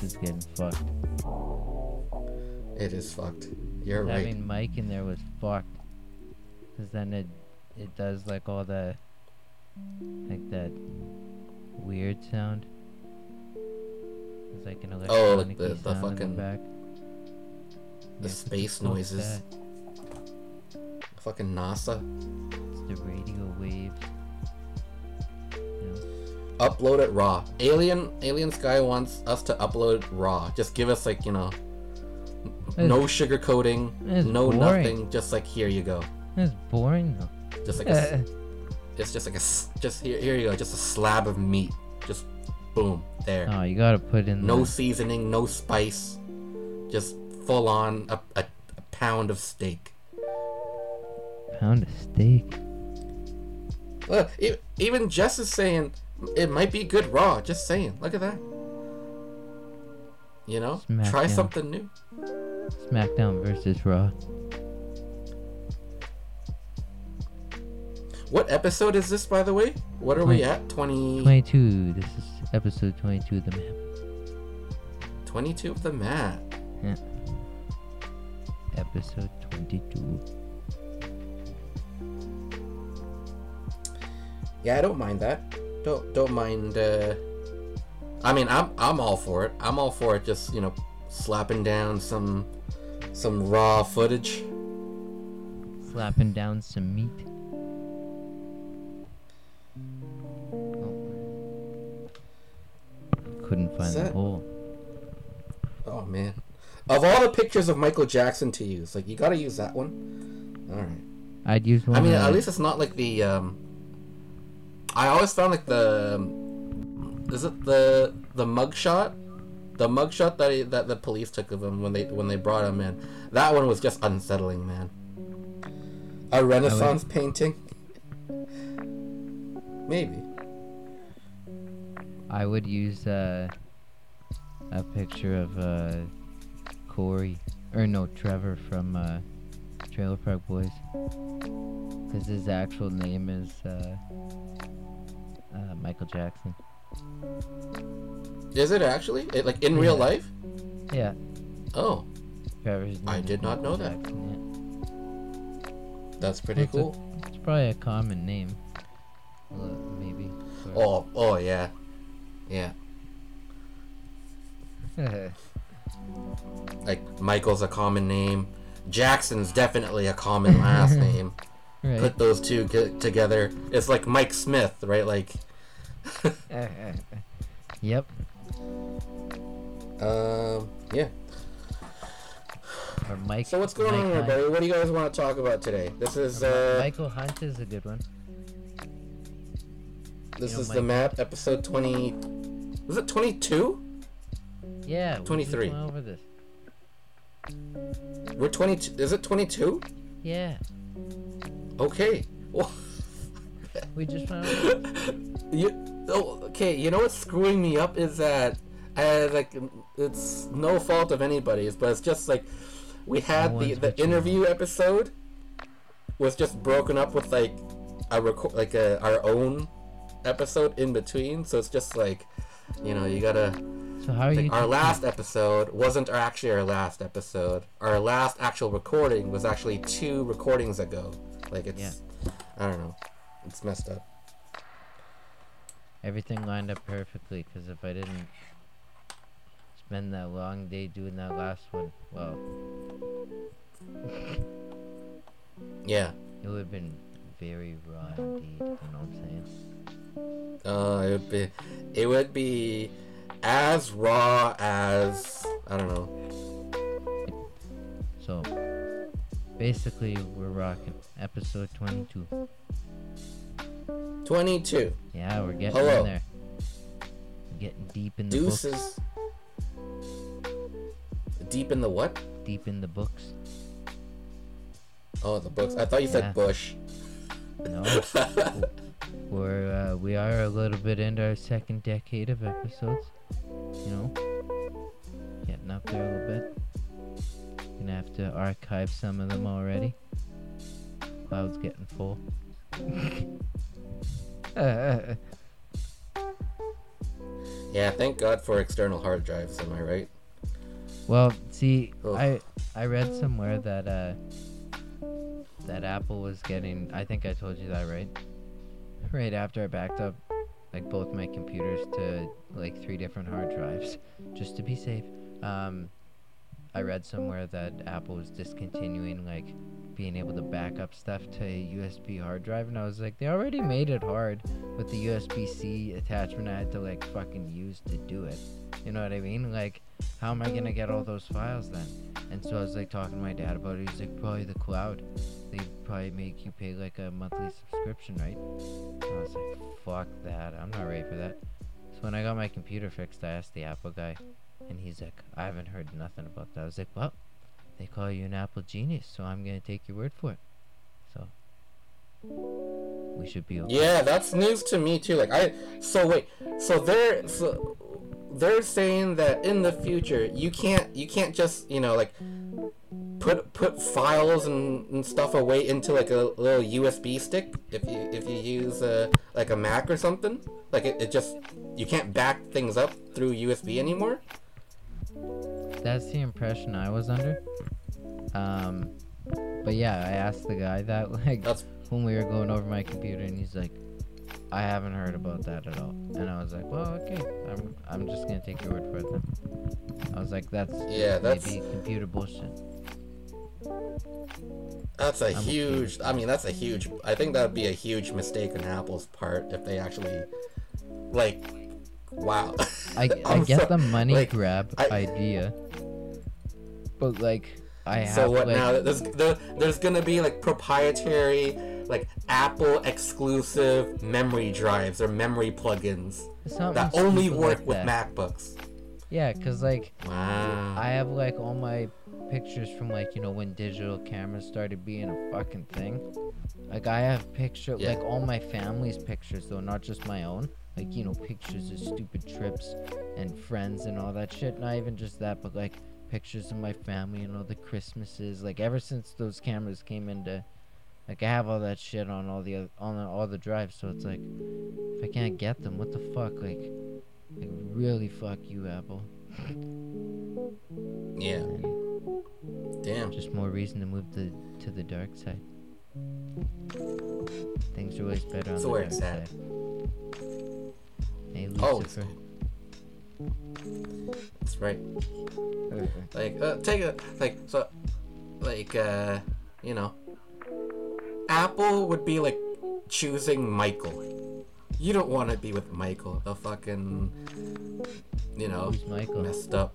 This is getting fucked. It is fucked. You're right. Having Mike in there was fucked. Cause then it it does like all the like that weird sound. It's like an Oh, electronic like the- the sound fucking- the back. the Yeah, space noises. Fucking NASA. It's the radio waves. Upload it raw. Alien Alien Sky wants us to upload raw. Just give us like, you know, It's- no sugar coating, no boring. nothing. Just like here you go. it's boring though. Just like a, eh. it's just like a just here here you go. Just a slab of meat. Just boom there. oh, you gotta put in No the, seasoning, no spice. Just full on a, a, a pound of steak. pound of steak. Look, even Jess is saying it might be good raw. Just saying. Look at that. You know, try something new. SmackDown versus Raw. What episode is this, by the way? What are we at? 20, 22. This is episode 22 of the map. 22 of the mat. Yeah. Episode 22. Yeah, I don't mind that. Don't don't mind. uh I mean, I'm I'm all for it. I'm all for it. Just you know, slapping down some some raw footage. Slapping down some meat. Oh. Couldn't find the hole. Oh man, of all the pictures of Michael Jackson to use, like you gotta use that one. All right. I'd use one. I mean, at least it's not like the. um I always found like the. Is it the the mugshot? The mugshot that he, that the police took of him when they when they brought him in. That one was just unsettling, man. A Renaissance painting. Maybe. I would use uh, a picture of uh, Corey, or no, Trevor from uh, Trailer Park Boys. Because his actual name is uh, Michael Jackson. Is it actually? It, like in real life? Yeah, Oh, I did not know Michael that. Jackson, that's pretty It's cool. yeah. It's probably a common name. Well, maybe. Oh, oh yeah, yeah. Like Michael's a common name. Jackson's definitely a common last name. Right. Put those two g- together, it's like Mike Smith, right? Like, yep. um, yeah. Or Mike. So what's going Mike on, Hunt. everybody? What do you guys want to talk about today? This is uh, Michael Hunt is a good one. this you know, is the Mike- map episode twenty. Was it twenty two? Yeah. 23. went over this. We're twenty. Is it twenty two? Yeah. Okay. Well, We just over you. Oh, okay. You know what's screwing me up is that, uh, like, it's no fault of anybody's, but it's just like we had No the the interview episode was just broken up with like a record like a our own episode in between, so it's just like, you know, you gotta. So how are you? Our last episode wasn't our, actually our last episode. Our last actual recording was actually two recordings ago. Like it's, Yeah. I don't know, it's messed up. Everything lined up perfectly. Because if I didn't spend that long day doing that last one, well, Yeah. it would have been very raw indeed. You know what I'm saying? Uh, it would be, it would be as raw as I don't know. So basically, we're rocking episode 22. Twenty-two. Yeah, we're getting Hello. in there. Getting deep in the books. Deuces. Deep in the what? deep in the books. Oh, the books. I thought you Yeah. said Bush. No, we're uh, we are a little bit into our second decade of episodes. You know, getting up there a little bit. Gonna have to archive some of them already. Cloud's getting full. Uh, yeah, thank God for external hard drives. Am I right? well, see, Ugh. I I read somewhere that uh that Apple was getting. I think I told you that right. Right after I backed up like both my computers to like three different hard drives, just to be safe. Um, I read somewhere that Apple was discontinuing like being able to back up stuff to a USB hard drive, and I was like, they already made it hard with the USB-C attachment I had to like fucking use to do it. You know what I mean? Like, how am I gonna get all those files then? And so I was like talking to my dad about it. He's like, probably the cloud. They probably make you pay like a monthly subscription, right? And I was like, fuck that. I'm not ready for that. So when I got my computer fixed, I asked the Apple guy, and he's like, I haven't heard nothing about that. I was like, well, they call you an Apple genius, so I'm gonna take your word for it. So we should be okay. Yeah, that's news to me too. Like I, so wait, so they're so they're saying that in the future you can't you can't just you know like put put files and, and stuff away into like a little USB stick if you if you use uh, like a Mac or something. Like it, it just you can't back things up through USB anymore. That's the impression I was under. Um, but yeah, I asked the guy that like That's when we were going over my computer, and he's like, "I haven't heard about that at all." And I was like, "Well, okay, I'm I'm just gonna take your word for it then." I was like, "That's Yeah, that's- maybe computer bullshit." That's a I'm huge. I mean, that's a huge. I think that would be a huge mistake on Apple's part if they actually, like, wow. I, I get so- the money like, grab I- idea, but like I have So what like, now? There's there, there's gonna be like proprietary, like Apple exclusive memory drives or memory plugins that only work like with that. MacBooks. Yeah, cause like Wow. I have like all my pictures from like you know when digital cameras started being a fucking thing. Like I have picture Yeah. like all my family's pictures though, not just my own. Like you know pictures of stupid trips and friends and all that shit. Not even just that, but like pictures of my family and all the Christmases. Like ever since those cameras came into, like I have all that shit on all the on all the drives. So it's like if I can't get them, what the fuck? Like, like really fuck you, Apple. yeah. And Damn. just more reason to move the to the dark side. Things are always better on So the where dark it's at. side. Hey, Oh, Lucifer. That's right. Like, uh, take a like so, like uh, you know, Apple would be like choosing Michael. You don't want to be with Michael, the fucking, you know, Who's Michael? messed up.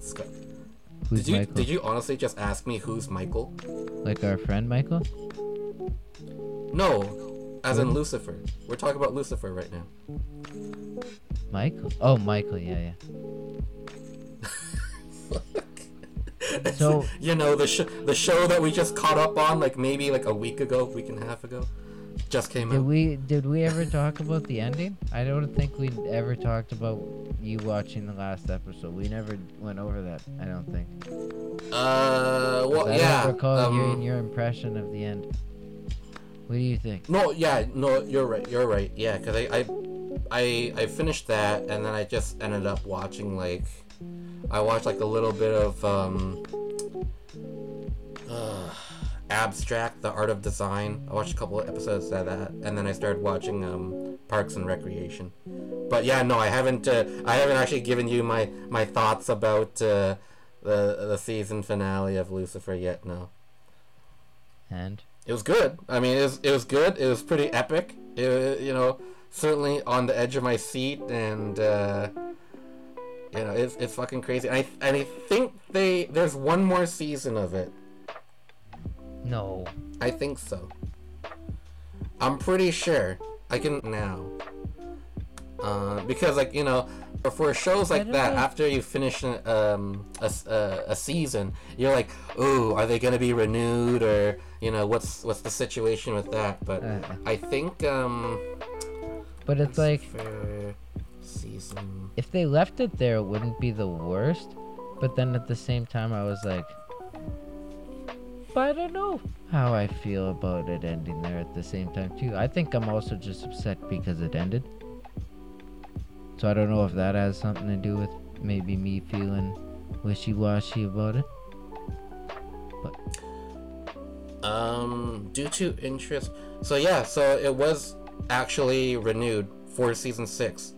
sc- Who's Did you Michael? did you honestly just ask me who's Michael? Like our friend Michael? No, as in Lucifer. We're talking about Lucifer right now. Michael? Oh, Michael. Yeah, yeah. So- you know the sh- the show that we just caught up on like maybe like a week ago, week and a half ago, just came Did out. we did we ever talk about the ending? I don't think we ever talked about you watching the last episode. We never went over that. I don't think. Uh, well, I yeah. don't recall um, hearing your impression of the end. What do you think? No, yeah, no, you're right. You're right. Yeah, because I, I, I, I finished that, and then I just ended up watching like, I watched like a little bit of um, uh, abstract, the art of design. I watched a couple of episodes of that, and then I started watching um, Parks and Recreation. But yeah, no, I haven't. Uh, I haven't actually given you my my thoughts about uh, the the season finale of Lucifer yet. No. And It was good. I mean, it was it was good. It was pretty epic. It, you know, certainly on the edge of my seat, and uh, you know, it's it's fucking crazy. And I and I think they there's one more season of it. No. I think so. I'm pretty sure. I can now. Uh, because like you know, for, for shows like that, know. after you finish um, a, a, a season, you're like, ooh, are they gonna be renewed or you know what's what's the situation with that? But Uh, I think um, but it's like season. if they left it there, it wouldn't be the worst. But then at the same time, I was like, but I don't know how I feel about it ending there at the same time too. I think I'm also just upset because it ended. So I don't know if that has something to do with maybe me feeling wishy-washy about it. But um, due to interest. So yeah, so it was actually renewed for season six.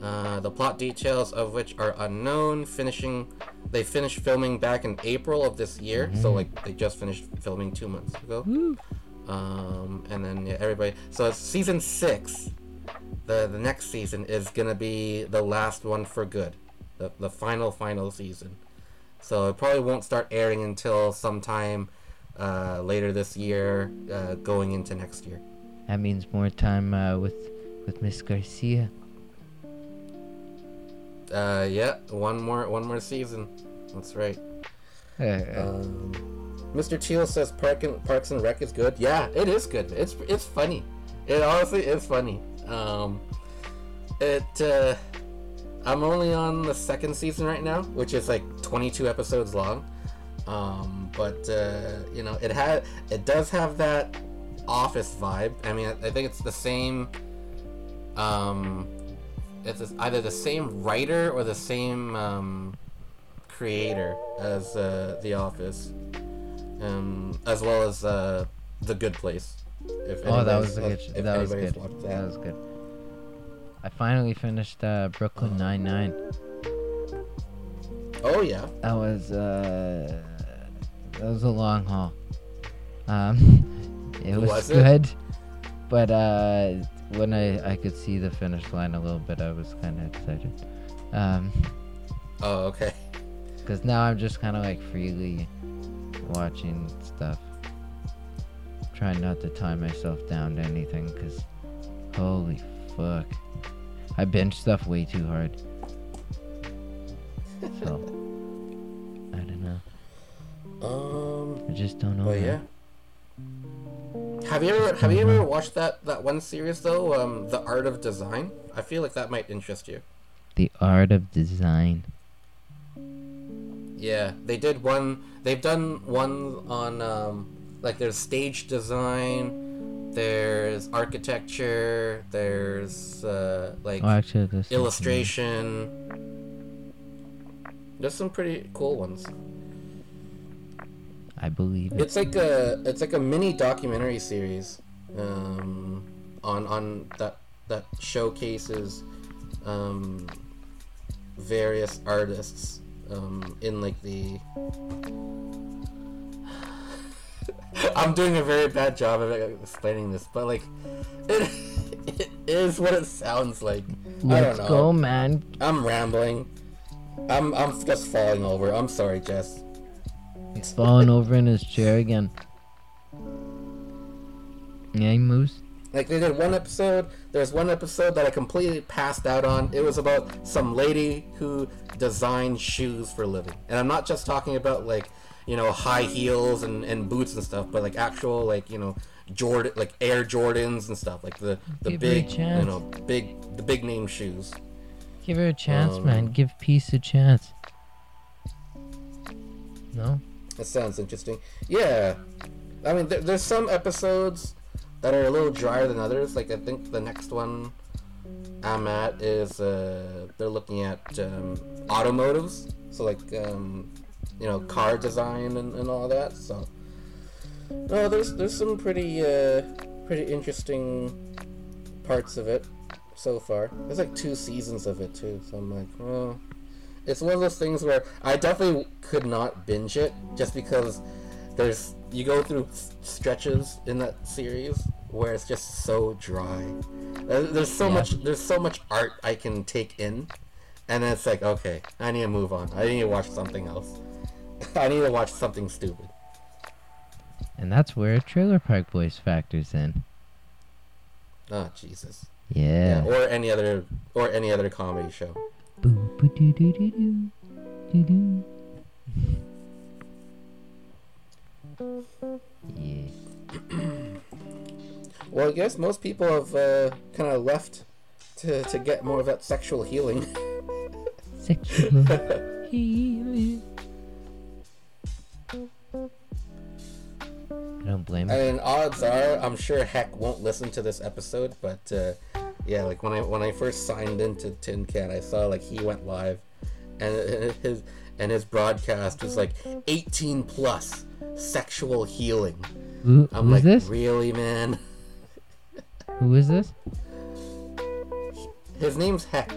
Uh, the plot details of which are unknown. Finishing, they finished filming back in April of this year. So like they just finished filming two months ago. Um, and then yeah, everybody. So it's season six. The the next season is gonna be the last one for good, the the final final season. So it probably won't start airing until sometime uh, later this year, uh, going into next year. That means more time uh, with with Miss Garcia. Uh, yeah, one more one more season. That's right. Um, Mr. Teal says Park and, Parks and Rec is good. Yeah, it is good. It's it's funny. It honestly is funny. Um, it uh, I'm only on the second season right now, which is like 22 episodes long. Um, but uh, you know, it had it does have that office vibe. I mean, I, I think it's the same. Um, it's either the same writer or the same um, creator as uh, The Office, um, as well as uh, The Good Place. If oh, that was a good. if that was good. That that. was good. I finally finished uh, Brooklyn Nine Nine. Oh yeah. That was uh, that was a long haul. Um, it was, Was it? good, but uh, when I I could see the finish line a little bit, I was kind of excited. Um, Oh okay. cause now I'm just kind of like freely watching stuff. Trying not to tie myself down to anything, cause holy fuck, I binge stuff way too hard. So I don't know. Um. I just don't know. Man. yeah. Have you ever have you ever watched that that one series though? Um, The Art of Design. I feel like that might interest you. The art of design. Yeah, they did one. They've done one on um, like there's stage design, there's architecture, there's uh, like Oh, actually, illustration. There's some pretty cool ones. I believe. It's like a it's like a mini documentary series um, on on that that showcases um, various artists um, in like the. I'm doing a very bad job of explaining this, but like it, it is what it sounds like. I Let's don't know. go, man. I'm rambling. I'm I'm just falling over. I'm sorry, Jess. He's falling over in his chair again. Yeah, Moose. Like they did one episode. There's one episode that I completely passed out on. It was about some lady who designed shoes for a living, and I'm not just talking about like you know high heels and, and boots and stuff, but like actual like you know Jordan like Air Jordans and stuff like the the Give big you know big the big name shoes. Give her a chance, Um, man. Give peace a chance. No? That sounds interesting. Yeah, I mean, there, there's some episodes that are a little drier than others. Like I think the next one I'm at is uh, they're looking at um, automotives, so like um, you know car design and, and all that. So no, there's there's some pretty uh, pretty interesting parts of it so far. There's like two seasons of it too, so I'm like, oh. It's one of those things where I definitely could not binge it just because there's you go through stretches in that series where it's just so dry. There's so Yeah. much there's so much art I can take in, and then it's like okay, I need to move on. I need to watch something else. I need to watch something stupid. And that's where Trailer Park Boys factors in. Oh Jesus. Yeah. or any other or any other comedy show. Boo, boo, doo, doo, doo, doo, doo, doo. yeah. Well, I guess most people have uh, kind of left to, to get more of that sexual healing. Sexual healing. I don't blame him. and odds are, I'm sure Heck won't listen to this episode, but uh, yeah, like when I when I first signed into Tin Can, I saw like he went live, and his and his broadcast was like 18 plus sexual healing. Who, I'm like, this? really, man? Who is this? His name's Heck.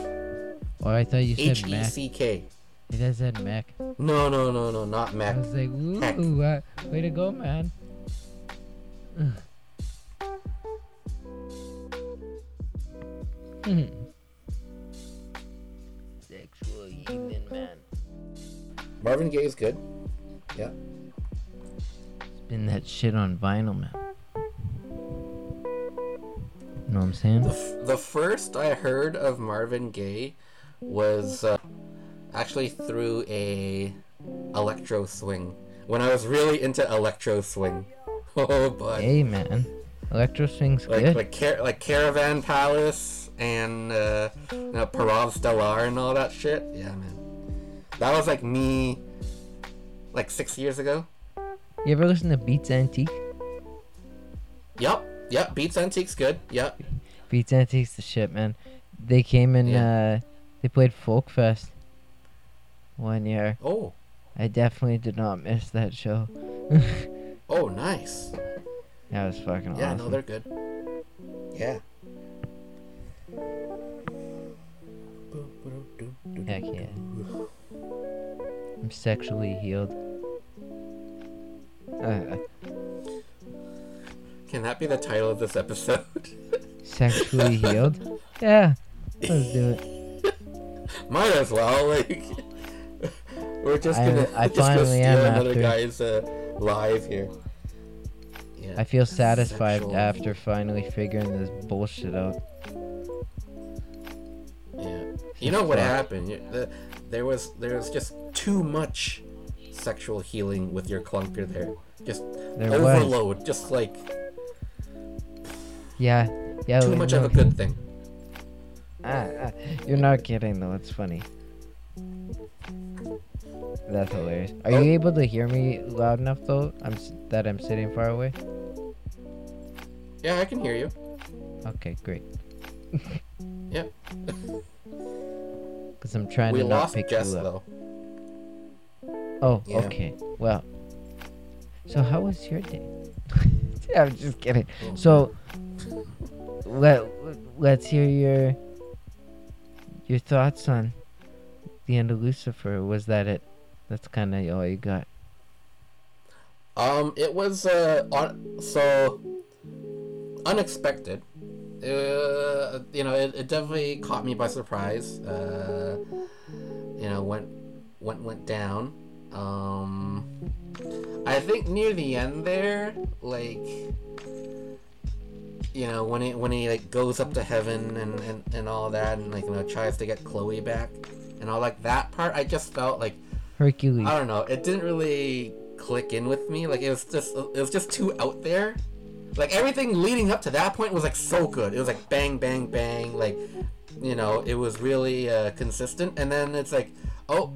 Oh, I thought you said E Mac. C K. It said Mac. No, no, no, no, not Mac. I was like, Heck. ooh, uh, way to go, man. Sexual healing, man. Marvin Gaye is good. Yeah. Spin that shit on vinyl, man. You Know what I'm saying? The, f- the first I heard of Marvin Gaye was uh, actually through a electro swing when I was really into electro swing. Oh, but Hey, man. Electro swing's like good. like car- like Caravan Palace and uh, you know, Parov Stelar and all that shit. Yeah, man. That was like me, like six years ago. You ever listen to Beats Antique? Yep, yep. Beats Antiques good. Yep. Beats Antique's the shit, man. They came and Yeah. uh, they played Folk Fest one year. Oh, I definitely did not miss that show. oh, nice. that was fucking Yeah, awesome. Yeah, no, they're good. Yeah. Heck yeah. I'm sexually healed. Uh, Can that be the title of this episode? sexually healed? Yeah. Let's do it. Might as well. Like, we're just gonna, I just gonna finally steal am another after. guy's uh, live here. Yeah. I feel satisfied Sexual- after finally figuring this bullshit out. You know what happened? The- there was there was just too much sexual healing with your clunker there. Just There was. overload. Just like Yeah. Yeah. too much of a good thing. Ah, ah, you're not kidding though. It's funny. That's hilarious. Are Oh. you able to hear me loud enough though? I'm that I'm sitting far away. Yeah, I can hear you. Okay, great. Yeah. Cause I'm trying we to not pick Jess you up. though. Oh, Yeah. okay. Well. So how was your day? I'm just kidding. Oh, So let let's hear your your thoughts on the end of Lucifer. Was that it? That's kind of all you got. Um, it was uh, on, so unexpected. Uh, you know, it, it definitely caught me by surprise. Uh, you know, went went went down. Um, I think near the end there, like, you know, when he when he like goes up to heaven and and, and all that, and like you know tries to get Chloe back and all like that part, I just felt like Hercules. I don't know. It didn't really click in with me. Like it was just it was just too out there. Like everything leading up to that point was like so good. It was like bang bang bang. Like you know, it was really uh, consistent. And then it's like, oh,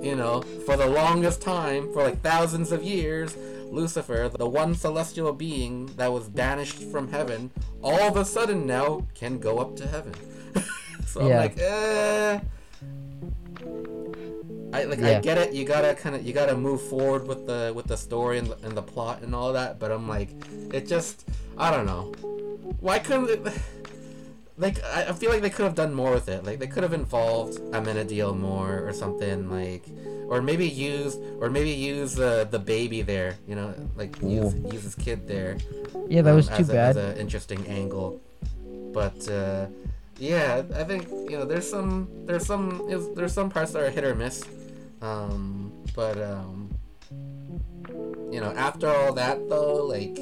you know, for the longest time, for like thousands of years, Lucifer, the one celestial being that was banished from heaven, all of a sudden now can go up to heaven. so Yeah. I'm like, eh. I like I get it. You gotta kind of you gotta move forward with the with the story and the, and the plot and all that. But I'm like, it just I don't know. Why couldn't it? Like I I feel like they could have done more with it. Like they could have involved Amenadiel more or something. Like or maybe use or maybe use the the baby there. You know, like use Ooh. use his kid there. yeah, that um, was too a- bad. As an interesting angle, but uh, yeah, I think you know there's some there's some there's some parts that are hit or miss, um, but um, you know after all that though, like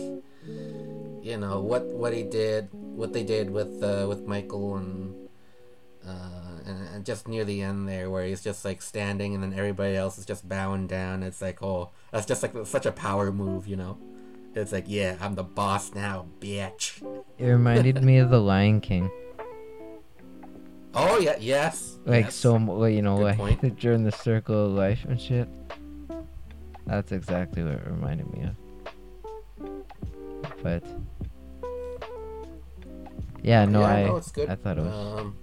you know what what he did what they did with uh, with Michael and, uh, and and just near the end there where he's just like standing and then everybody else is just bowing down. It's like oh that's just like such a power move, you know. It's like yeah, I'm the boss now, bitch. It reminded me of The Lion King. Oh yeah, yes. Like yes. so, you know, Good like during the circle of life and shit. That's exactly what it reminded me of. But yeah, no, yeah, I no, it's good. I thought it was Um,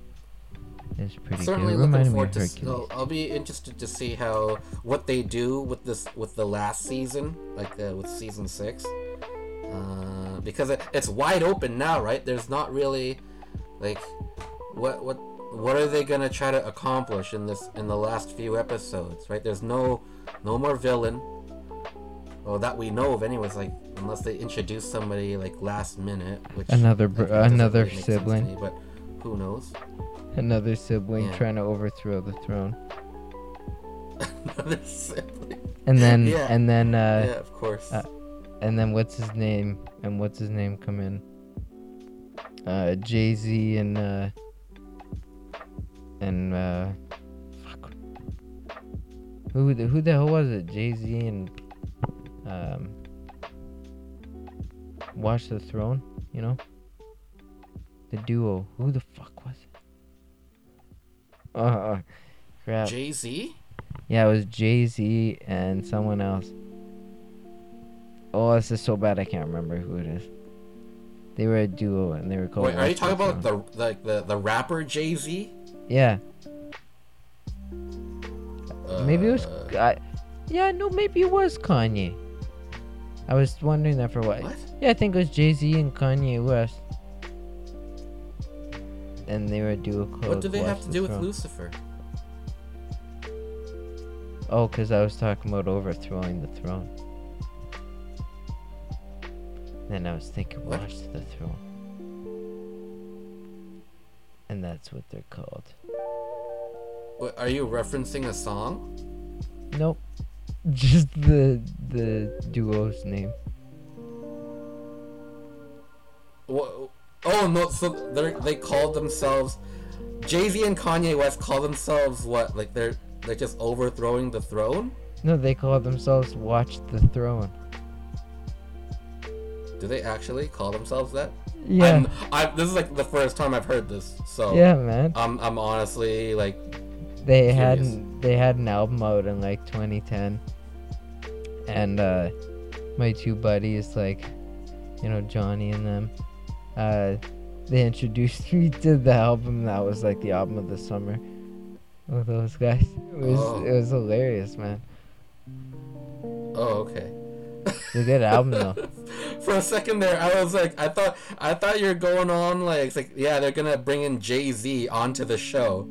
it was pretty certainly good. It looking forward to. s- I'll, I'll be interested to see how what they do with this with the last season, like uh, with season six, uh, because it, it's wide open now, right? There's not really like what what what are they gonna try to accomplish in this in the last few episodes, right? There's no no more villain. Well, that we know of, anyways. Like unless they introduce somebody like last minute, which Another br- another really make sense to sibling. me, but who knows? Another sibling Yeah. trying to overthrow the throne, Another sibling. and then Yeah. and then uh, yeah, of course. uh, and then what's his name? And what's his name come in? Uh, Jay Z and uh, and uh, fuck. Who the who the hell was it? Jay Z and um, Watch the Throne. You know, the duo. Who the fuck was it? Uh oh, crap. Jay Z. Yeah, it was Jay Z and someone else. Oh, this is so bad I can't remember who it is. They were a duo and they were called. Wait, are you talking about the like the the rapper Jay Z? Yeah, maybe it was. Uh, I, yeah, no, maybe it was Kanye. I was wondering that for what. What? Yeah, I think it was Jay Z and Kanye West. And they were a duo called. What do they have to do with. Lucifer? Oh, because I was talking about overthrowing the throne. Then I was thinking, What? watch the throne. And that's what they're called. What, are you referencing a song? Nope. Just the the duo's name. Wha- Oh no! So they they called themselves Jay Z and Kanye West call themselves what? Like they're they're just overthrowing the throne? No, they call themselves Watch the Throne. Do they actually call themselves that? Yeah. I'm, I, this is like the first time I've heard this, so yeah, man. I'm I'm honestly like They had an, they had an album out in like 2010, and uh, my two buddies, like, you know, Johnny and them, uh, they introduced me to the album that was like the album of the summer with those guys. It was Oh. it was hilarious, man. oh okay. It's a good album though. For a second there, I was like, I thought, I thought you're going on like, it's like, yeah, they're gonna bring in Jay Z onto the show.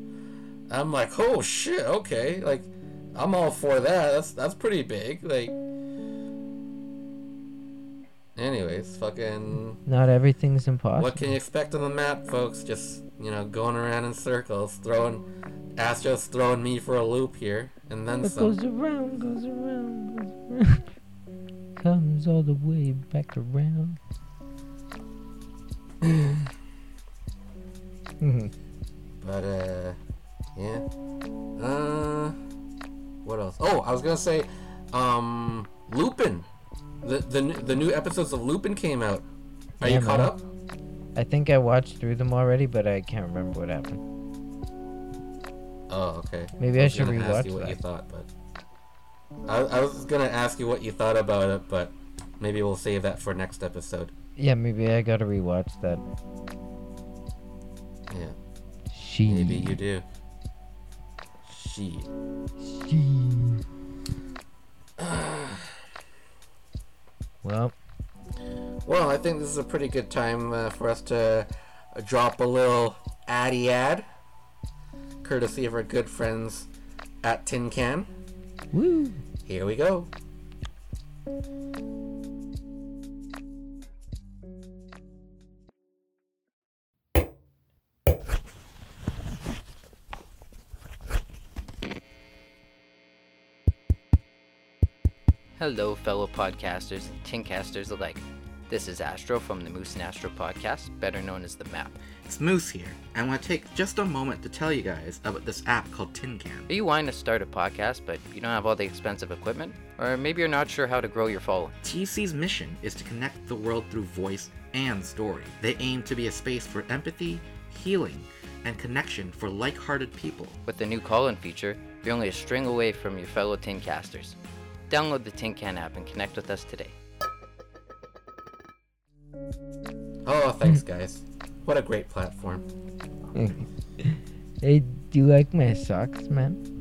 I'm like, oh shit, okay, like, I'm all for that. That's that's pretty big. Like, anyways, fucking, Not everything's impossible. what can you expect on the map, folks? Just you know, going around in circles, throwing, Astro's throwing me for a loop here, and then What some. goes around, goes around, goes around. Comes all the way back around. But uh, yeah. Uh, what else? Oh, I was gonna say, um, Lupin. The the the new episodes of Lupin came out. Are Yeah, you caught man. up? I think I watched through them already, but I can't remember what happened. Oh, okay. Maybe I was should gonna ask you rewatch what you thought, but I, I was gonna ask you what you thought about it, but maybe we'll save that for next episode. Yeah, maybe I gotta rewatch that. Yeah, She. maybe you do. She. She. well, Well, I think this is a pretty good time uh, for us to uh, drop a little addy ad, courtesy of our good friends at Tin Can. woo. Here we go. Hello, fellow podcasters and tincasters alike. This is Astro from the Moose and Astro podcast, better known as The Map. It's Moose here. I want to take just a moment to tell you guys about this app called Tin Can. Are you wanting to start a podcast, but you don't have all the expensive equipment? Or maybe you're not sure how to grow your following? TC's mission is to connect the world through voice and story. They aim to be a space for empathy, healing, and connection for like hearted people. With the new call in feature, you're only a string away from your fellow Tincasters. Download the Tin Can app and connect with us today. Oh, thanks, guys. What a great platform. hey, do you like my socks, man?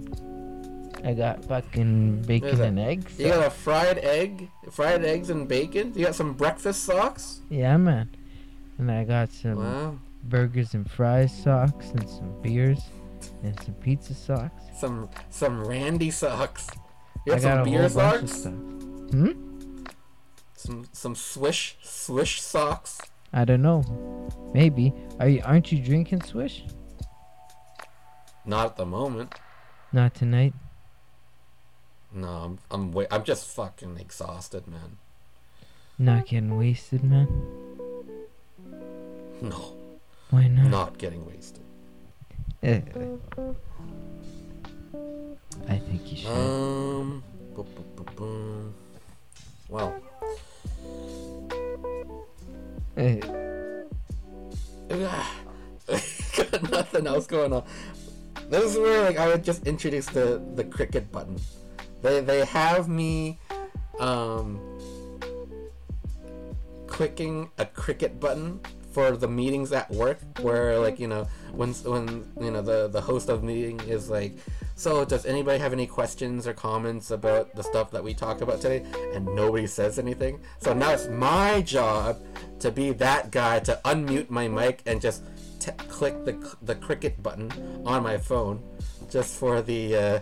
I got fucking bacon and eggs. You got a fried egg, fried eggs and bacon. You got some breakfast socks. Yeah, man. And I got some Wow. burgers and fries socks and some beers and some pizza socks. Some some Randy socks. You I got got some a beer whole bunch of socks. stuff. Hmm? Some some swish swish socks. I don't know. Maybe. Are you? Aren't you drinking Swish? Not at the moment. Not tonight. No, I'm I'm wa- I'm just fucking exhausted, man. Not getting wasted, man. No, Why not? not getting wasted. I think you should. Um. bu- bu- bu- Well, Eh, got nothing else going on. This is where like I would just introduce the the cricket button. They they have me um clicking a cricket button for the meetings at work where like you know when when you know the the host of the meeting is like so does anybody have any questions or comments about the stuff that we talked about today and nobody says anything so now it's my job to be that guy to unmute my mic and just t- click the the cricket button on my phone just for the uh,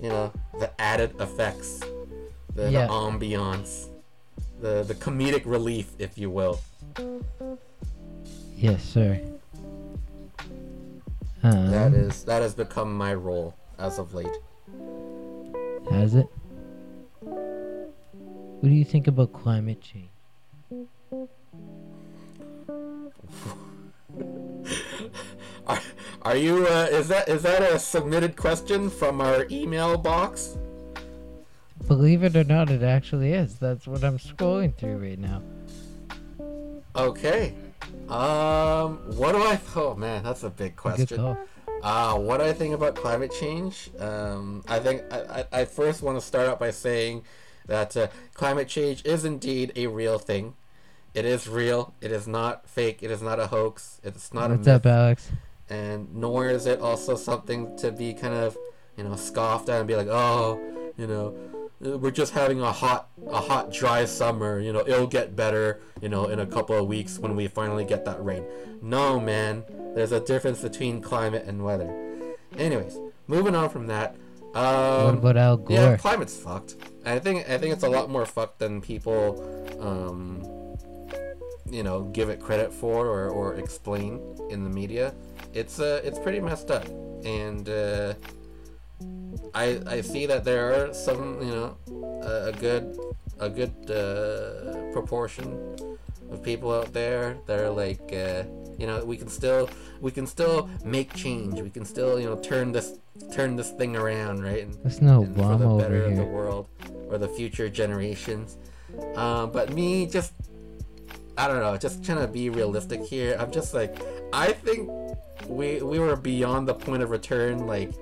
you know the added effects the, Yeah. the ambiance the the comedic relief if you will yes, sir. Um, That is that has become my role as of late. Has it? What do you think about climate change? Are, are you? Uh, is that is that a submitted question from our email box? Believe it or not, it actually is. That's what I'm scrolling through right now. Okay. Um, what do I? Oh man, that's a big question. Uh, what do I think about climate change? Um, I think I, I, I first want to start out by saying that uh, climate change is indeed a real thing. It is real. It is not fake. It is not a hoax. It's not What's a myth. up, Alex? and nor is it also something to be kind of you know scoffed at and be like oh you know we're just having a hot a hot dry summer you know it'll get better you know in a couple of weeks when we finally get that rain no man there's a difference between climate and weather anyways moving on from that um, what about Al Gore? yeah, climate's fucked. I think I think it's a lot more fucked than people, um, you know, give it credit for or, or explain in the media. It's uh, it's pretty messed up, and uh, I I see that there are some you know a, a good a good uh, proportion of people out there that are like uh, you know we can still we can still make change. We can still you know turn this turn this thing around right? And, There's no and for the better of the world or the future generations. Um, but me just I don't know just trying to be realistic here. I'm just like I think we we were beyond the point of return like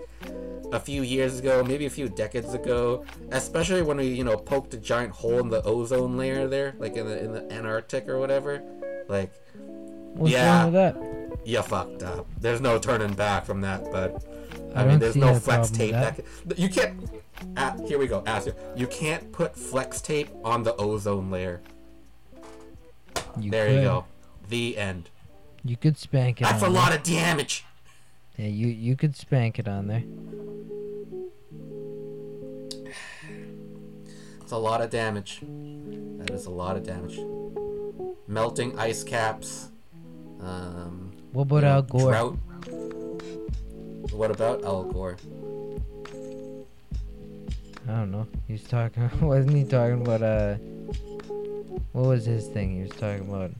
a few years ago, maybe a few decades ago, especially when we, you know, poked a giant hole in the ozone layer there, like in the in the Antarctic or whatever. Like, What's yeah. wrong with that? you fucked up. There's no turning back from that, but I I, mean, there's no flex tape that. that. can, you can't. Ah, here we go. Ask you. You can't put flex tape on the ozone layer. You there could. you go. The end. You could spank it. That's a lot of damage. Yeah, you you could spank it on there. It's a lot of damage. That is a lot of damage. Melting ice caps. Um, What about you know, Al Gore? Drought. What about Al Gore? I don't know. He's talking. Wasn't he talking about uh What was his thing? He was talking about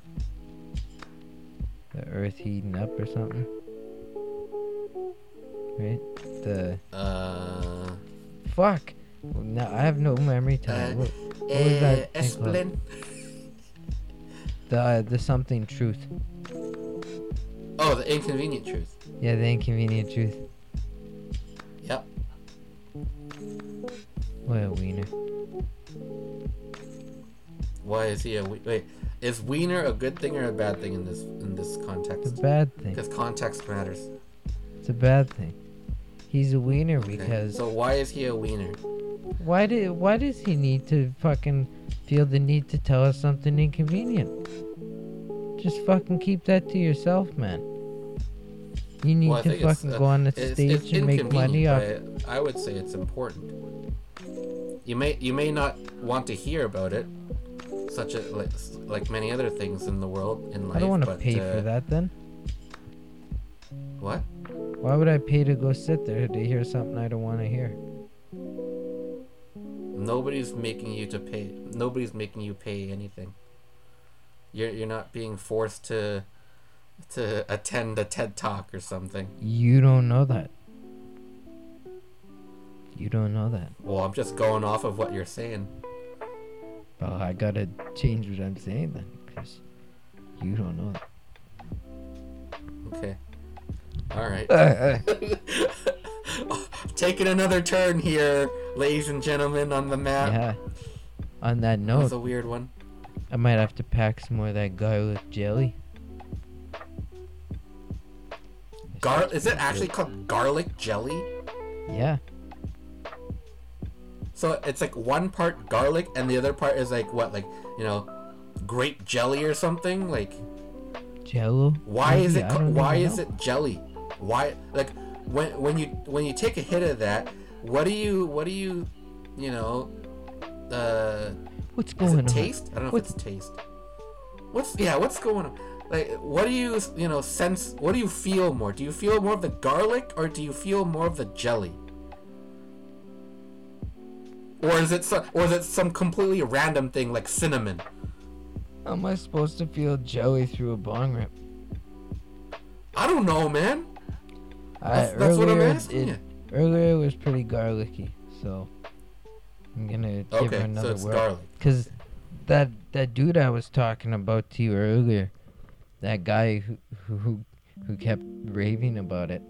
the Earth heating up or something. Right? The Uh. fuck. No, I have no memory Uh, time. what, what was eh, that called? Esplin. The uh, the something truth. Oh, the inconvenient truth. Yeah, the inconvenient truth. Yep. What a wiener. Why is he a we- wait? Is wiener a good thing or a bad thing in this in this context? It's a bad thing. Because context matters. It's a bad thing. He's a wiener Okay, because So why is he a wiener? why did why does he need to fucking feel the need to tell us something inconvenient? Just fucking keep that to yourself, man. You need Well, to fucking uh, go on the It's, stage it's and make money off. inconvenient, I would say it's important. You may you may not want to hear about it, such as like, like many other things in the world in life. I don't want to pay uh, for that then. What? Why would I pay to go sit there to hear something I don't want to hear? Nobody's making you to pay. Nobody's making you pay anything. You're you're not being forced to to attend a TED talk or something. You don't know that. You don't know that. Well, I'm just going off of what you're saying. Well, I gotta change what I'm saying then, because you don't know that. Okay. All right. Taking another turn here, ladies and gentlemen, on the map. yeah. On that That note, was a weird one. I might have to pack some more of that garlic jelly. Gar is it actually called garlic jelly? Yeah. So it's like one part garlic and the other part is like what, like you know, grape jelly or something. Like Jello. why is it? I Why is know. it jelly? Why like when when you when you take a hit of that, what do you what do you, you know, uh, What's is going it on? taste? I don't know What's- if it's taste. What's yeah? What's going on? Like, what do you you know sense? What do you feel more? Do you feel more of the garlic or do you feel more of the jelly? Or is it so, or is it some completely random thing like cinnamon? How am I supposed to feel jelly through a bong rip? I don't know, man. I, That's, what I'm earlier asking it, you. Earlier it was pretty garlicky, so I'm gonna give her Okay, so another it's garlic. Cause that that dude I was talking about to you earlier, that guy who who who, kept raving about it,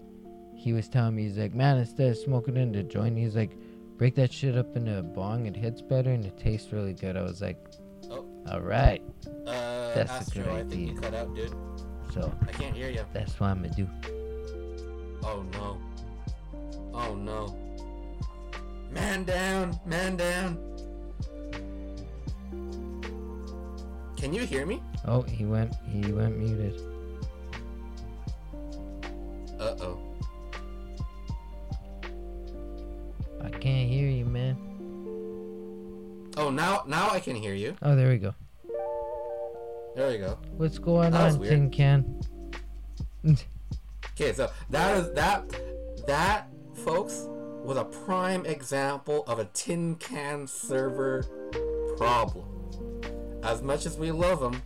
he was telling me he's like, man, instead of smoking in the joint, he's like, break that shit up into a bong. It hits better and it tastes really good. I was like, Oh. all right. Uh, That's a Astro, good I think you idea. cut out, dude. So I can't hear you. that's what I'm gonna do. Oh no. Oh no. Man down, man down. Can you hear me? Oh, he went he went muted. Uh oh. I can't hear you, man. Oh, now now I can hear you. Oh, there we go. There we go. What's going That on. Tin Can? Okay, so that is that that folks was a prime example of a tin can server problem. As much as we love them,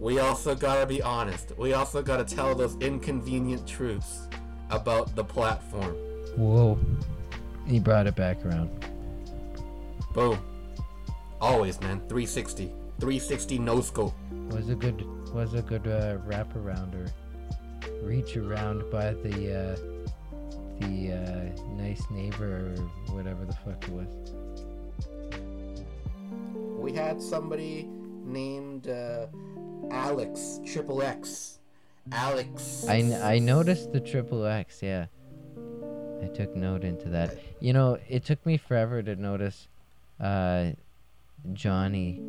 we also gotta be honest. We also gotta tell those inconvenient truths about the platform. Whoa. He brought it back around. Boom. Always, man. 360. 360 no scope. Was a good was a good uh, wrap around or reach around by the uh, the uh, nice neighbor or whatever the fuck it was. We had somebody named uh, Alex Triple X. Alex. I, n- I noticed the triple X, yeah. I took note into that. You know, it took me forever to notice uh, Johnny.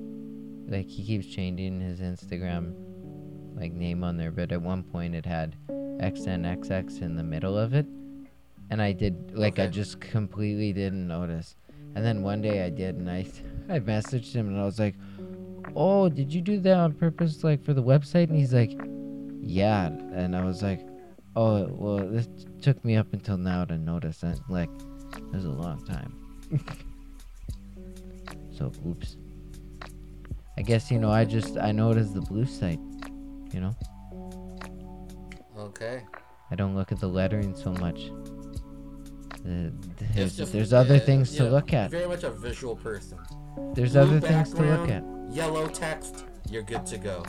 Like, he keeps changing his Instagram like name on there, but at one point it had XNXX in the middle of it. And I did, like, I just completely didn't notice. And then one day I did, and I, I messaged him, and I was like, "Oh, did you do that on purpose, like for the website?" And he's like, "Yeah." And I was like, "Oh, well, this took me up until now to notice that. Like, it was a long time." so, oops. I guess you know. I just I it the blue site. You know. Okay. I don't look at the lettering so much. Uh, It's there's just- there's other yeah, things to look at. Very much a visual person. There's Blue other things to look at. Yellow text. You're good to go.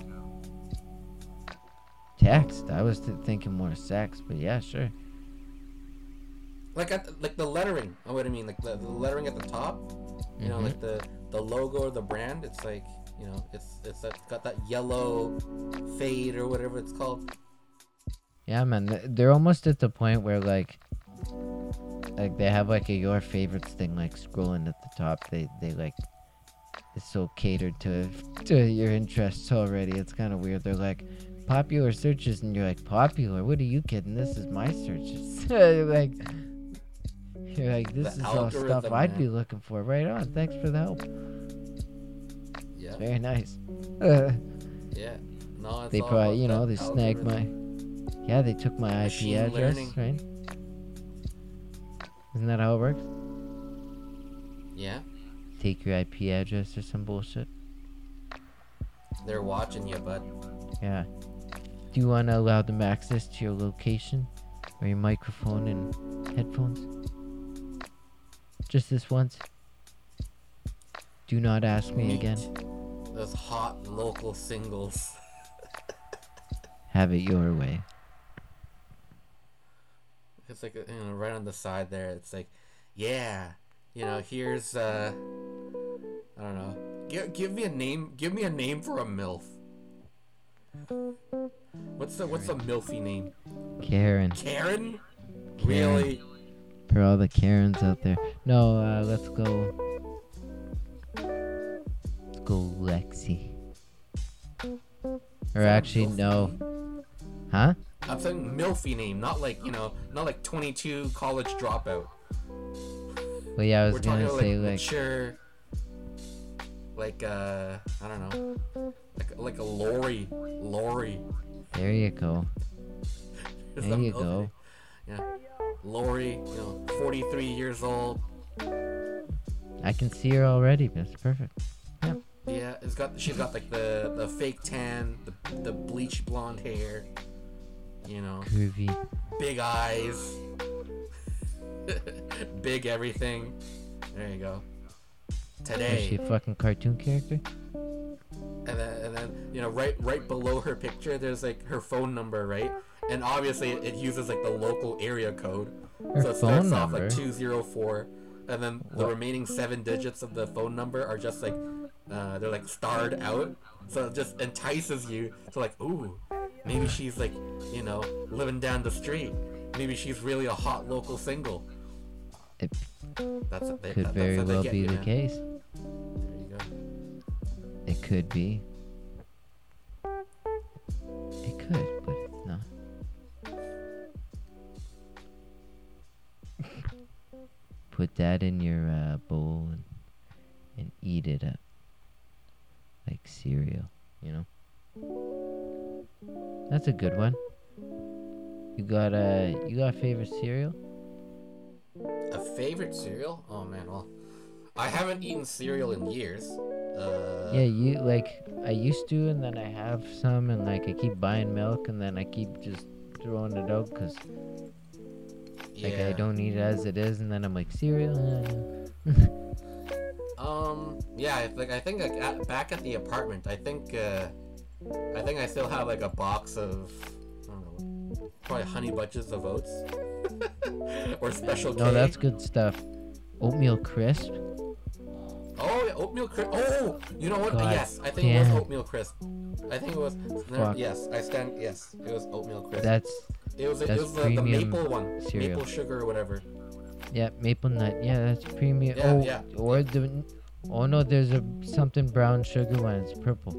Text. I was th- thinking more sex, but yeah, sure. Like at, like the lettering. Oh, what I mean, like the, the lettering at the top. You know, Mhm. like the the logo or the brand. It's like you know, it's it's that, got that yellow fade or whatever it's called. Yeah, man. They're almost at the point where like, like they have like a your favorites thing like scrolling at the top. They they like, it's so catered to to your interests already. It's kind of weird. They're like popular searches, and you're like popular. What are you kidding? This is my searches. like. You're like, this The is all stuff algorithm, I'd be looking for. Right on. Thanks for the help. Yeah. Very nice. Yeah. No, it's they probably, you know, they snagged my. Yeah, they took my IP Machine address, learning. right? Isn't that how it works? Yeah. Take your IP address or some bullshit. They're watching you, bud. Yeah. Do you want to allow them access to your location or your microphone and headphones? Just this once. Do not ask me again. Those hot local singles. Have it your way. It's like you know, right on the side there. It's like, yeah, you know, here's uh, I don't know. Give give me a name. Give me a name for a milf. What's the what's the milfy name? Karen. Karen? Really? For all the Karens out there. No, uh, let's go. Lexi. Or actually, no. Huh? I'm saying milfy name, not like you know, not like 22 college dropout. Well, yeah, I was We're gonna say like like. mature, like uh, I don't know, like like a Lori, Lori. There you go. There you go. Yeah, Lori, you know, 43 years old. I can see her already. That's perfect. Yeah, it's got she's got like the the fake tan, the the bleach blonde hair. You know, Curvy. big eyes, big everything. There you go. Today. Is she a fucking cartoon character? and then and then you know right right below her picture, there's like her phone number, right? And obviously it, uses like the local area code. Her so it starts phone off like two zero four, and then the What? remaining seven digits of the phone number are just like uh, they're like starred out. So it just entices you to like, ooh, maybe she's like, you know, living down the street. Maybe she's really a hot local single. It That's they, could that- very well get be the case. There you go. It could be. It could, but it's not. Put that in your uh, bowl and, and eat it up like cereal, you know. That's a good one. You got a you got a favorite cereal? A favorite cereal? Oh man, well, I haven't eaten cereal in years. Uh, Yeah, you like I used to, and then I have some, and like I keep buying milk, and then I keep just throwing it out because like I don't eat it as it is, and then I'm like cereal. Um, yeah, I think I think like at, back at the apartment, I think uh, I think I still have like a box of I don't know, probably honey bunches of oats or special no, that's good stuff. Oatmeal crisp. Oh, yeah, oatmeal crisp. Oh, you know what? God yes, I think it was oatmeal crisp. I think it was. Fuck. yes, I stand. Yes, it was oatmeal crisp. That's it was. It that's was the, the maple one, cereal. maple sugar or whatever. Yeah, maple nut. Yeah, that's premium. Yeah, oh, yeah. or the. Oh no, there's a something brown sugar one. It's purple.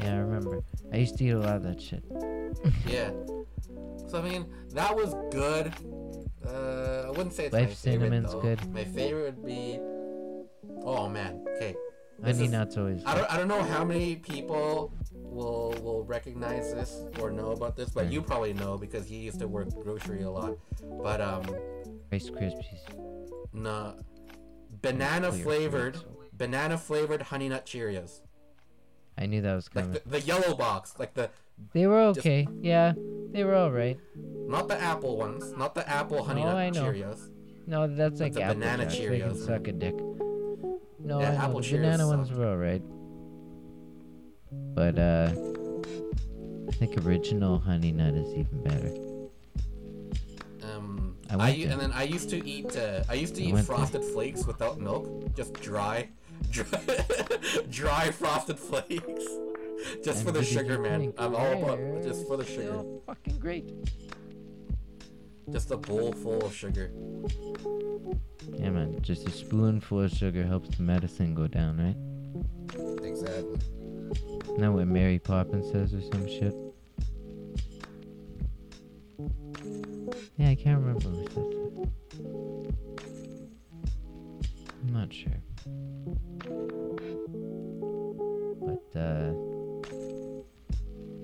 Yeah, I remember. I used to eat a lot of that shit. Yeah. So I mean, that was good. Uh, I wouldn't say it's my Life favorite. Cinnamon's though. good. My favorite would be. Oh man. Okay. This Honey is- nuts always. I don't. I don't know how many people will will recognize this or know about this, but Mm. you probably know because you used to work grocery a lot. But um, Rice Krispies. no, banana flavored, banana flavored honey nut Cheerios. I knew that was coming. Like the, the yellow box, like the they were just- okay. Yeah, they were all right. not the apple ones, not the apple honey Oh, nut I know. Cheerios. No, that's like the apple banana Jacks. They can Cheerios, suck a dick. No, Yeah, I know. apple the Cheerios banana ones suck. were alright. But uh I think original honey nut is even better. I I, went and then I used to eat uh, I used to I eat there. frosted flakes without milk, just dry, dry, dry frosted flakes, just for the sugar, man. I'm all about just for the sugar, still fucking great. just a bowl full of sugar. Yeah, man. Just a spoonful of sugar helps the medicine go down, right? Exactly. Isn't that what Mary Poppins says or some shit? Yeah, I can't remember who said. I'm not sure. But, uh.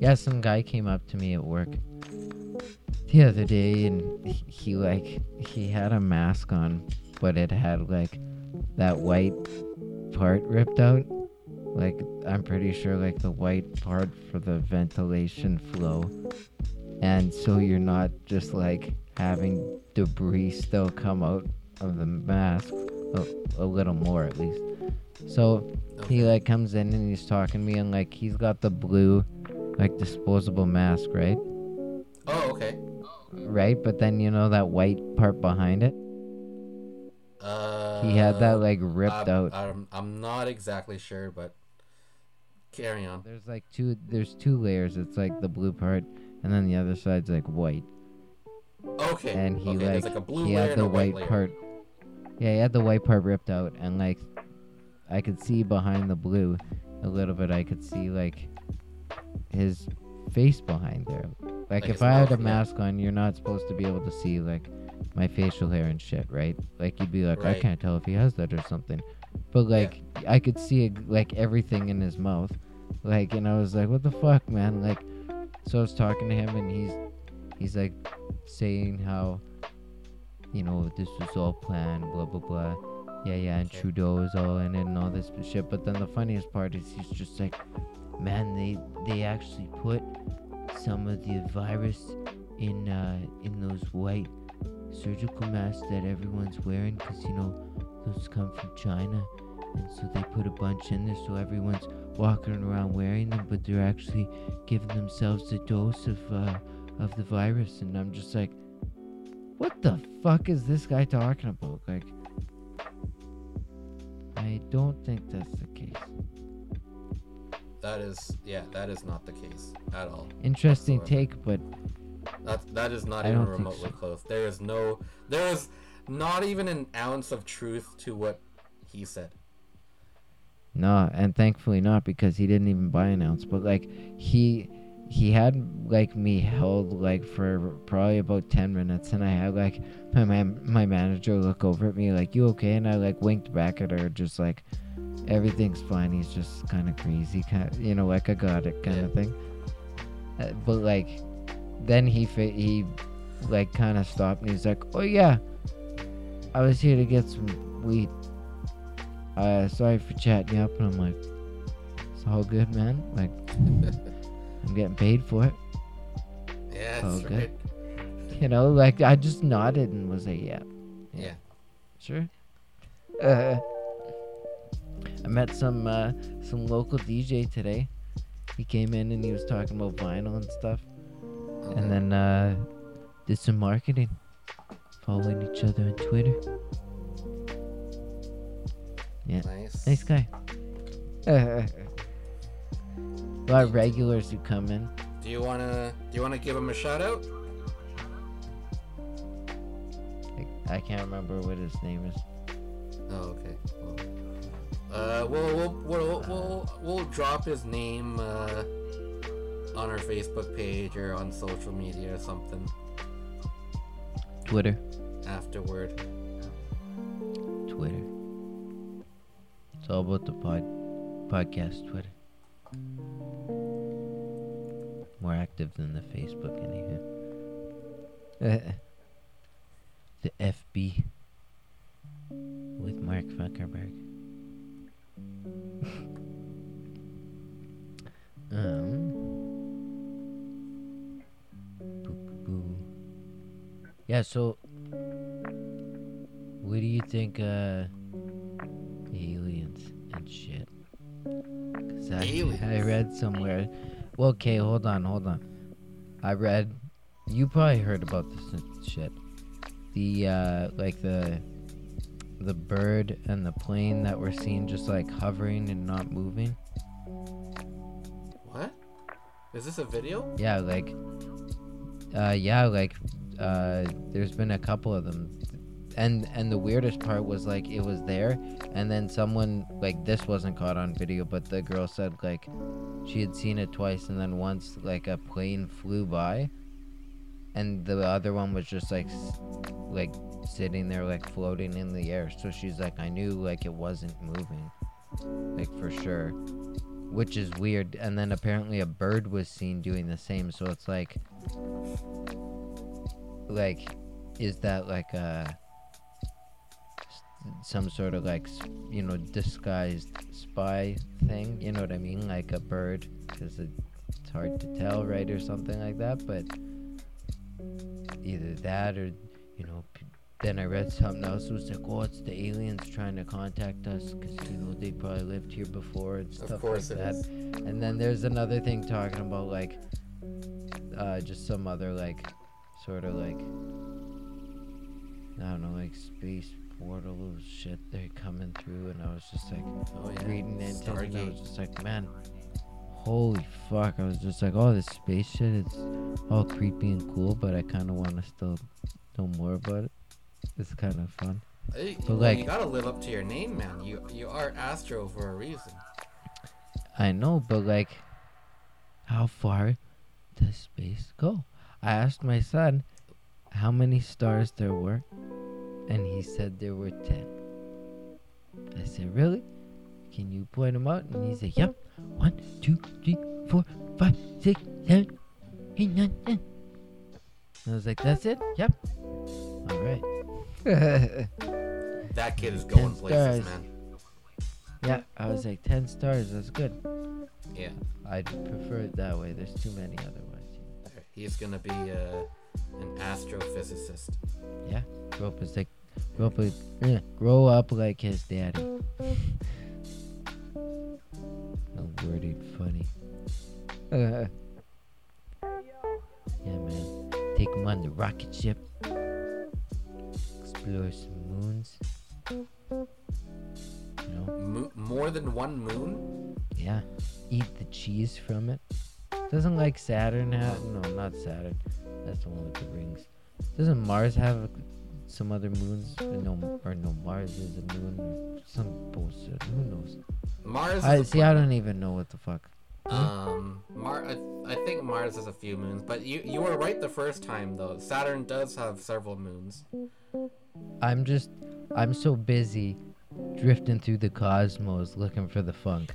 Yeah, some guy came up to me at work the other day and he, he like, he had a mask on, but it had like that white part ripped out like I'm pretty sure like the white part for the ventilation flow. And so you're not just like having debris still come out of the mask a, a little more at least. So he like comes in and he's talking to me and like he's got the blue like disposable mask, right? Oh, okay. Right? But then you know that white part behind it? Uh, He had that like ripped I'm, out. I'm, I'm not exactly sure, but carry on. There's like two there's two layers. It's like the blue part and then the other side's like white. Okay. and he okay, like, like a blue he had and the a white, white part. Yeah, he had the white part ripped out, and like I could see behind the blue a little bit. I could see like his face behind there. Like, Like if I had a mask on, you're not supposed to be able to see like my facial hair and shit, right? Like you'd be like, I can't tell if he has that or something. But like I could see like everything in his mouth, like, and I was like, what the fuck, man? Like, so I was talking to him, and he's he's like saying how you know this was all planned blah blah blah. Yeah yeah and trudeau is all in it and all this shit. But then the funniest part is he's just like man they they actually put some of the virus in uh in those white surgical masks that everyone's wearing because you know those come from china and so they put a bunch in there so everyone's walking around wearing them but they're actually giving themselves a dose of uh of the virus and I'm just like what the fuck is this guy talking about? Like I don't think that's the case. That is, yeah, that is not the case at all. Interesting whatsoever. take, but That that is not I even remotely so. close. There is no, there is not even an ounce of truth to what he said. No, and thankfully not because he didn't even buy an ounce. But like he he had like me held like for probably about 10 minutes and i had like my man, my manager look over at me like you okay and i like winked back at her just like everything's fine he's just kind of crazy kind of, you know like i got it kind Yeah. of thing uh, but like then he fa- he like kind of stopped and he's like oh yeah i was here to get some weed uh sorry for chatting you up and i'm like it's all good man like i'm getting paid for it Yeah, that's okay. right. you know, like I just nodded and was like, yeah, Yeah. sure. Uh, I met some uh, some local DJ today. He came in and he was talking about vinyl and stuff, Uh-huh. and then uh, did some marketing, following each other on Twitter. Nice. Nice guy. a lot of regulars who come in. Do you wanna do you wanna give him a shout out? I can't remember what his name is. Oh, okay. Well, uh, we'll we'll we'll we'll, we'll drop his name uh, on our Facebook page or on social media or something Twitter. afterward. Twitter. It's all about the pod, podcast Twitter. More active than the Facebook, anywho. the FB with Mark Zuckerberg. um. Yeah, so what do you think uh aliens and shit? 'Cause I, I Aliens? read somewhere. Well, okay, hold on, hold on. I read you probably heard about this shit. The uh like the the bird and the plane that were seen just like hovering and not moving. What? Is this a video? Yeah, like uh yeah, like uh there's been a couple of them. And and the weirdest part was like it was there and then someone like this wasn't caught on video, but the girl said like she had seen it twice and then once like a plane flew by and the other one was just like like sitting there like floating in the air. So she's like I knew like it wasn't moving. Like for sure which is weird. And then apparently a bird was seen doing the same. So it's like, like, is that like a some sort of like you know disguised spy thing? You know what I mean? Like a bird, because it's hard to tell, right, or something like that. But either that or you know. p- Then I read something else. It was like, oh, it's the aliens trying to contact us because you know they probably lived here before and stuff Of course like it that. is. And then there's another thing talking about like uh just some other like sort of like I don't know, like space portal shit they're coming through and I was just like Oh yeah. reading it and I was just like, man, holy fuck. I was just like, oh this space shit it's all creepy and cool, but I kinda wanna still know more about it. It's kinda fun. Uh, hey, But, well, like- you gotta live up to your name, man. You you are Astro for a reason. I know, but like, how far does space go? I asked my son how many stars there were, and he said there were 10. I said, Really? Can you point them out? And he said, Yep. One, two, three, four, five, six, seven, eight, nine, ten. And I was like, That's it? Yep. All right. That kid is going places, stars. man. yeah, I was like, 10 stars, that's good. Yeah. I'd prefer it that way. There's too many otherwise. He's gonna be uh, an astrophysicist. Yeah, up as like, grow up, like, yeah, grow up like his daddy. no worded funny. yeah, man. Take him on the rocket ship. Explore some moons. You know, Mo- more than one moon? yeah. Eat the cheese from it. Doesn't like Saturn have? No, not Saturn. That's the one with the rings. Doesn't Mars have some other moons? Uh, No, or no, Mars is a moon. Or some bullshit. Who knows? Mars. Is I a see. I don't even know what the fuck. Um, Mar. I, I think Mars has a few moons, but you you were right the first time though. Saturn does have several moons. I'm just. I'm so busy drifting through the cosmos looking for the funk.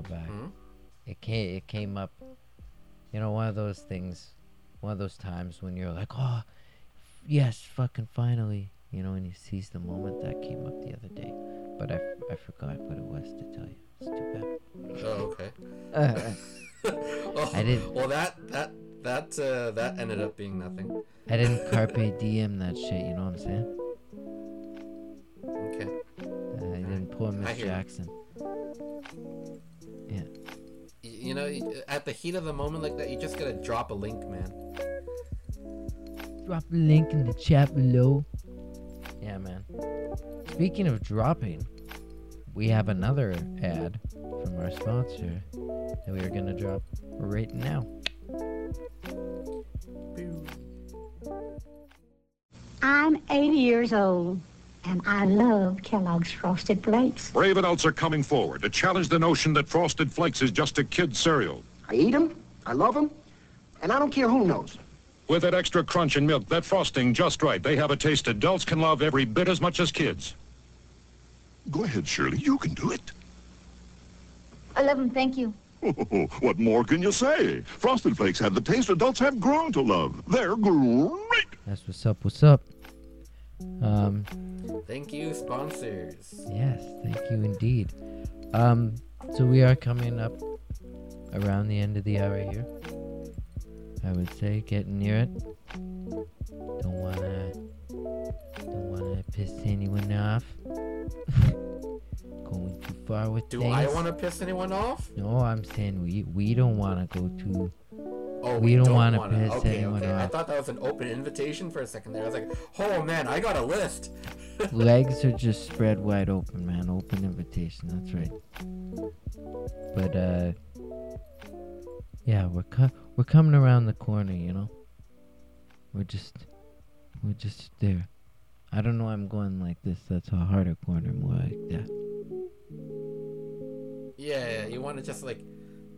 While back? Hmm? It came. It came up. You know, one of those things, one of those times when you're like, oh, yes, fucking finally. You know, and you seize the moment that came up the other day, but I, f- I forgot what it was to tell you. It's too Oh, okay. bad. well, I didn't- Well, that that that uh, that ended up being nothing. I didn't carpe diem that shit. You know what I'm saying? Okay. Uh, I didn't pull Miss Jackson. you. Jackson. Y- You know, uh, at the heat of the moment like that, you just gotta drop a link, man. Drop a link in the chat below. Yeah, man. Speaking of dropping, we have another ad from our sponsor that we are gonna drop right now. I'm 80 years old, and I love Kellogg's Frosted Flakes. Brave adults are coming forward to challenge the notion that Frosted Flakes is just a kid's cereal. I eat them, I love them, and I don't care who knows. With that extra crunch and milk, that frosting just right, they have a taste adults can love every bit as much as kids. Go ahead, Shirley. You can do it. I love them, thank you. what more can you say? Frosted Flakes have the taste adults have grown to love. They're great. That's what's up. What's up? Um, Thank you, sponsors. yes, thank you indeed. Um, so we are coming up around the end of the hour here. I would say getting near it. Don't wanna, don't wanna piss anyone off. Going too far with Do things. I want to piss anyone off? No, I'm saying we we don't wanna go too. Oh, We don't wanna wanna- piss okay, anyone okay. I thought that was an open invitation for a second there. I was like, oh man, I got a list. Legs are just spread wide open, man. Open invitation. That's right. But uh, yeah, we're co- we're coming around the corner, you know. We're just we're just there. I don't know. why I'm going like this. That's a harder corner, more like that. Yeah, yeah, you want to just like,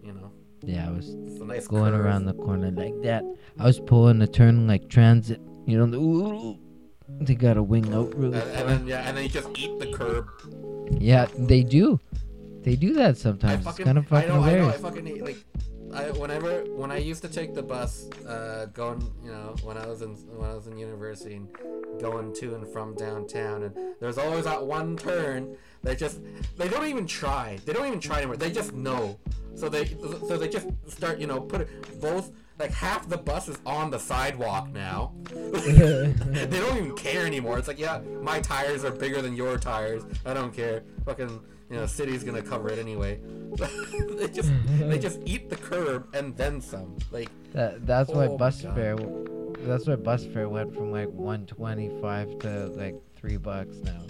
you know, Yeah, I was nice going curve. around the corner like that. I was pulling a turn like transit. You know, the, ooh, they got a wing out really And, and then yeah, and then you just eat the curb. Yeah, they do. They do that sometimes. fucking, it's kind of fucking I know, I know, hilarious. I fucking hate, like, I whenever when I used to take the bus, uh, going, you know, when I was in when I was in university and going to and from downtown, and there's always that one turn they just they don't even try. They don't even try anymore. They just know. So they so they just start, you know, put both. Like half the bus is on the sidewalk now. they don't even care anymore. It's like, yeah, my tires are bigger than your tires. I don't care. Fucking, you know, city's gonna cover it anyway. they just they just eat the curb and then some. Like, That that's why Oh my bus God. fare. That's why bus fare went from like 125 to like three bucks now.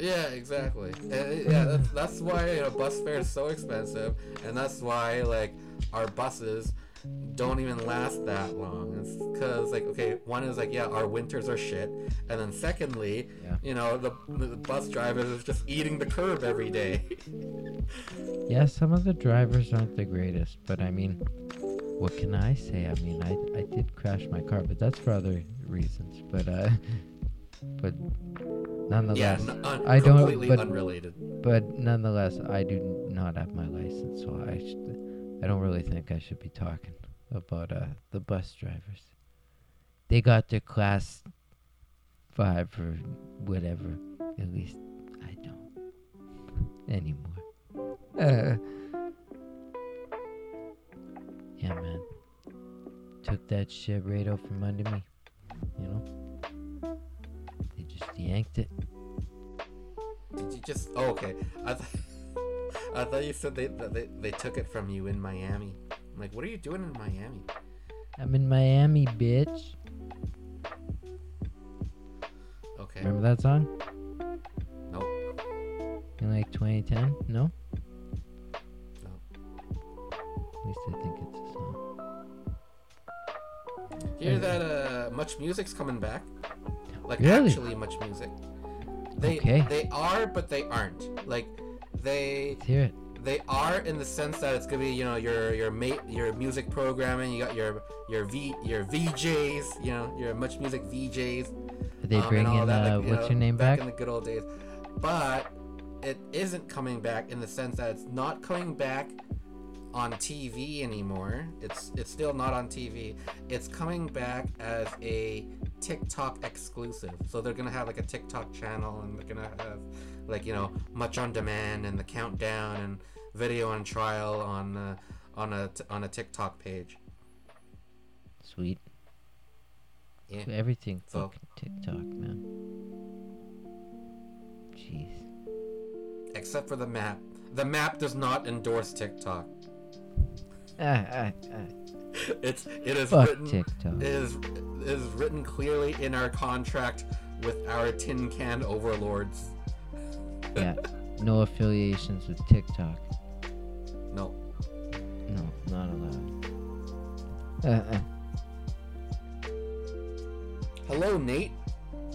Yeah, exactly. And yeah, that's, that's why you know bus fare is so expensive, and that's why like our buses don't even last that long. It's because like okay, one is like yeah, our winters are shit, and then secondly, Yeah. you know the, the bus drivers is just eating the curb every day. Yeah, some of the drivers aren't the greatest, but I mean, what can I say? I mean, I I did crash my car, but that's for other reasons. But uh, but nonetheless, n- un- I don't- completely but- unrelated. but nonetheless, I do not have my license, so I should, I don't really think I should be talking about uh the bus drivers. They got their class five or whatever. At least I don't anymore. Uh, yeah, man. Took that shit right out from under me. You know. They just yanked it. Did you just? Oh, okay. I, th- I thought you said they, they they took it from you in Miami. I'm like, what are you doing in Miami? I'm in Miami, bitch. Okay. Remember that song? Nope. In like 2010? No? No. At least I think it's a song. Hear that? Uh, much music's coming back. Like Really? actually, much music. They Okay. they are, but they aren't. Like they Let's hear it. they are in the sense that it's gonna be you know your your mate your music programming. You got your your V your VJs. You know your much music VJs. They um, and bringing, all that, uh, like, you what's know, your name back? in the good old days. But it isn't coming back in the sense that it's not coming back on TV anymore. It's it's still not on TV. It's coming back as a TikTok exclusive. So they're gonna have like a TikTok channel, and they're gonna have like you know much on demand and the countdown and video on trial on uh, on a t- on a TikTok page. Sweet. Yeah. Everything So- fucking TikTok, man. Jeez. Except for the map. The map does not endorse TikTok. Ah, ah, ah. It's it is Fuck written TikTok. it is it is written clearly in our contract with our tin can overlords. Yeah. No affiliations with TikTok. No. No, not allowed. Uh, uh. Hello, Nate.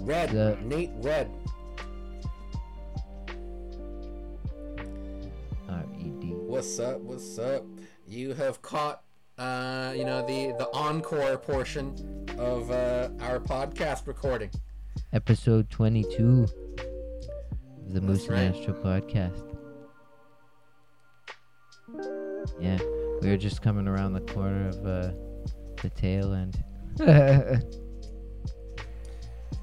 Red. The- Nate Red. R-E-D. What's up? What's up? You have caught, uh, you know, the the encore portion of uh, our podcast recording. Episode 22 of the Moose right. and Astro podcast. Yeah, we were just coming around the corner of uh, the tail end.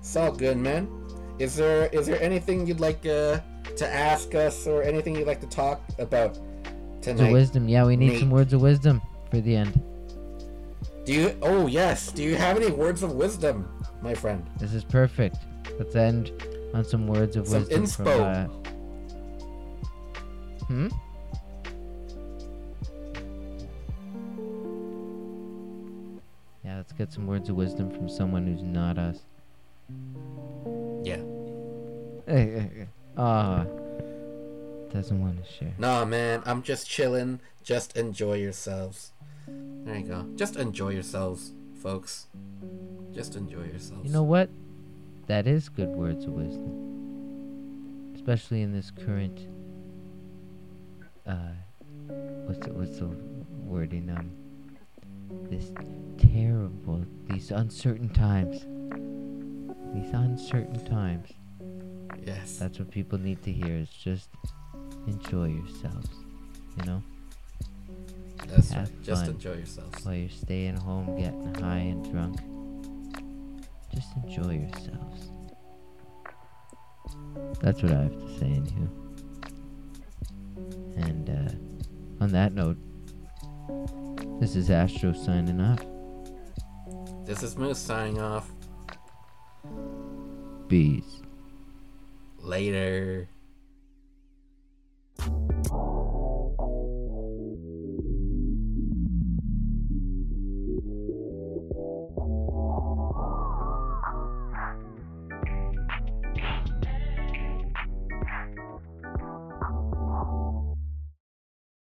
It's all good, man. Is there is there anything you'd like uh, to ask us or anything you'd like to talk about Words tonight? of wisdom. Yeah, we need some words of wisdom for the end. Do you? Oh yes. Do you have any words of wisdom, my friend? This is perfect. Let's end on some words of Some wisdom from. inspo. Uh... Hmm. Yeah, let's get some words of wisdom from someone who's not us. Yeah. Ah, doesn't want to share. Nah, man. I'm just chilling. Just enjoy yourselves. There you go. Just enjoy yourselves, folks. Just enjoy yourselves. You know what? That is good words of wisdom, especially in this current. Uh, what's the, what's the wording? Um, this terrible, these uncertain times. These uncertain times. Yes. That's what people need to hear. Is just enjoy yourselves. You know, That's have right. Just fun. enjoy yourselves. while you're staying home, getting high and drunk. Just enjoy yourselves. That's what I have to say, anywho. And uh, on that note, this is Astro signing off. This is Moose signing off. Bees. Later.